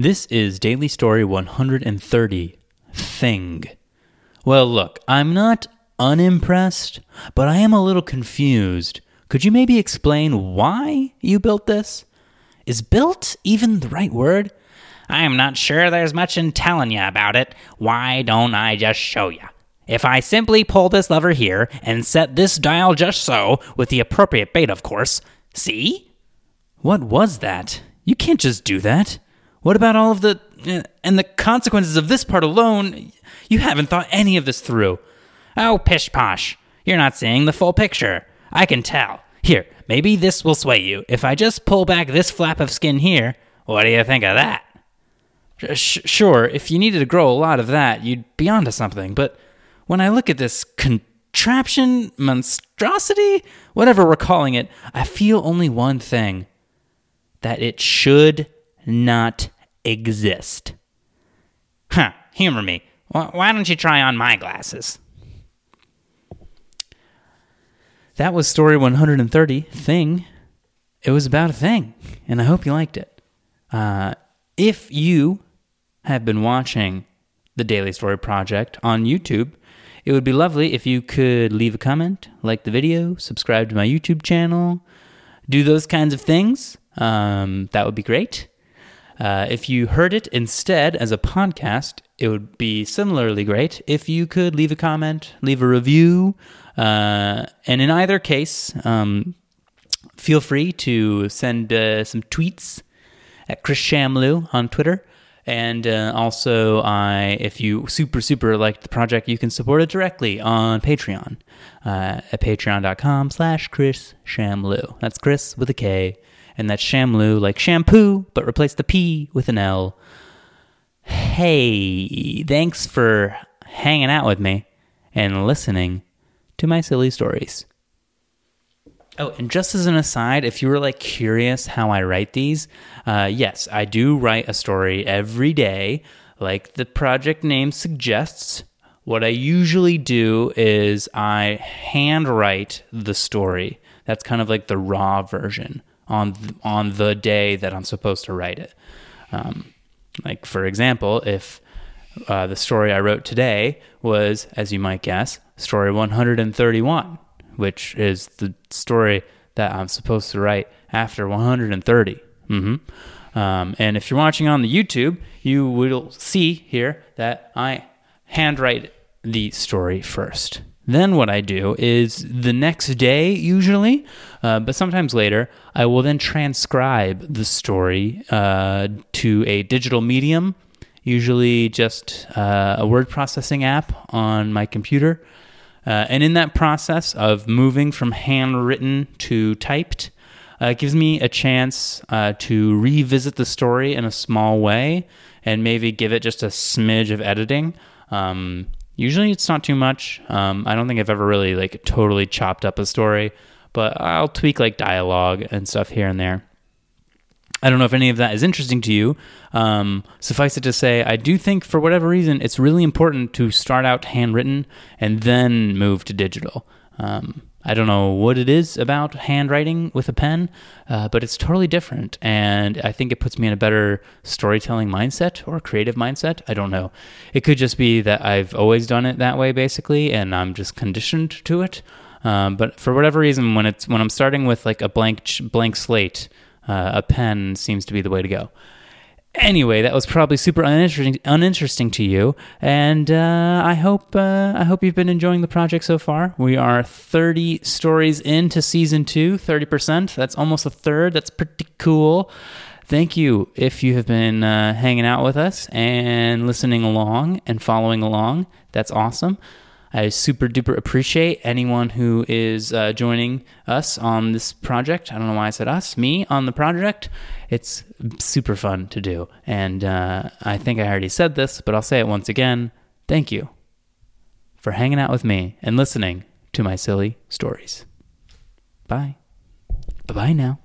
This is Daily Story 130 Thing. Well, look, I'm not unimpressed, but I am a little confused. Could you maybe explain why you built this? Is built even the right word? I'm not sure there's much in telling you about it. Why don't I just show you? If I simply pull this lever here and set this dial just so, with the appropriate bait, of course, see? What was that? You can't just do that. What about all of the. And the consequences of this part alone? You haven't thought any of this through. Oh, pish posh. You're not seeing the full picture. I can tell. Here, maybe this will sway you. If I just pull back this flap of skin here, what do you think of that? Sh- sure, if you needed to grow a lot of that, you'd be onto something. But when I look at this contraption, monstrosity, whatever we're calling it, I feel only one thing that it should not exist. Huh, humor me. Why don't you try on my glasses? That was story 130, Thing. It was about a thing, and I hope you liked it. Uh, if you have been watching the Daily Story Project on YouTube, it would be lovely if you could leave a comment, like the video, subscribe to my YouTube channel, do those kinds of things. Um, that would be great. Uh, if you heard it instead as a podcast, it would be similarly great if you could leave a comment, leave a review, uh, and in either case, um, feel free to send uh, some tweets at Kris Shamloo on Twitter. And uh, also, I, if you super, super liked the project, you can support it directly on Patreon uh, at patreon.com slash Kris Shamloo. That's Chris with a K and that's Shamloo like shampoo, but replace the P with an L. Hey, thanks for hanging out with me and listening to my silly stories. Oh, and just as an aside, if you were like curious how I write these, uh, yes, I do write a story every day, like the project name suggests. What I usually do is I handwrite the story. That's kind of like the raw version on th- on the day that I'm supposed to write it. Um, like for example, if uh, the story I wrote today was, as you might guess, story 131, which is the story that I'm supposed to write after 130. Mm-hmm. Um, and if you're watching on the YouTube, you will see here that I handwrite the story first. Then what I do is the next day, usually, uh, but sometimes later, I will then transcribe the story uh, to a digital medium, usually just uh, a word processing app on my computer. Uh, and in that process of moving from handwritten to typed, uh, it gives me a chance uh, to revisit the story in a small way and maybe give it just a smidge of editing. Um, Usually it's not too much. Um, I don't think I've ever really like totally chopped up a story, but I'll tweak like dialogue and stuff here and there. I don't know if any of that is interesting to you. Um, suffice it to say, I do think for whatever reason, it's really important to start out handwritten and then move to digital. Um, I don't know what it is about handwriting with a pen, uh, but it's totally different. And I think it puts me in a better storytelling mindset or creative mindset. I don't know. It could just be that I've always done it that way, basically, and I'm just conditioned to it. Um, but for whatever reason, when it's when I'm starting with like a blank blank slate, uh, a pen seems to be the way to go. Anyway, that was probably super uninteresting, uninteresting to you, and uh, I hope uh, I hope you've been enjoying the project so far. We are 30 stories into season two, 30%. That's almost a third. That's pretty cool. Thank you if you have been uh, hanging out with us and listening along and following along. That's awesome. I super duper appreciate anyone who is uh, joining us on this project. I don't know why I said us, me on the project. It's super fun to do. And uh, I think I already said this, but I'll say it once again. Thank you for hanging out with me and listening to my silly stories. Bye. Bye bye now.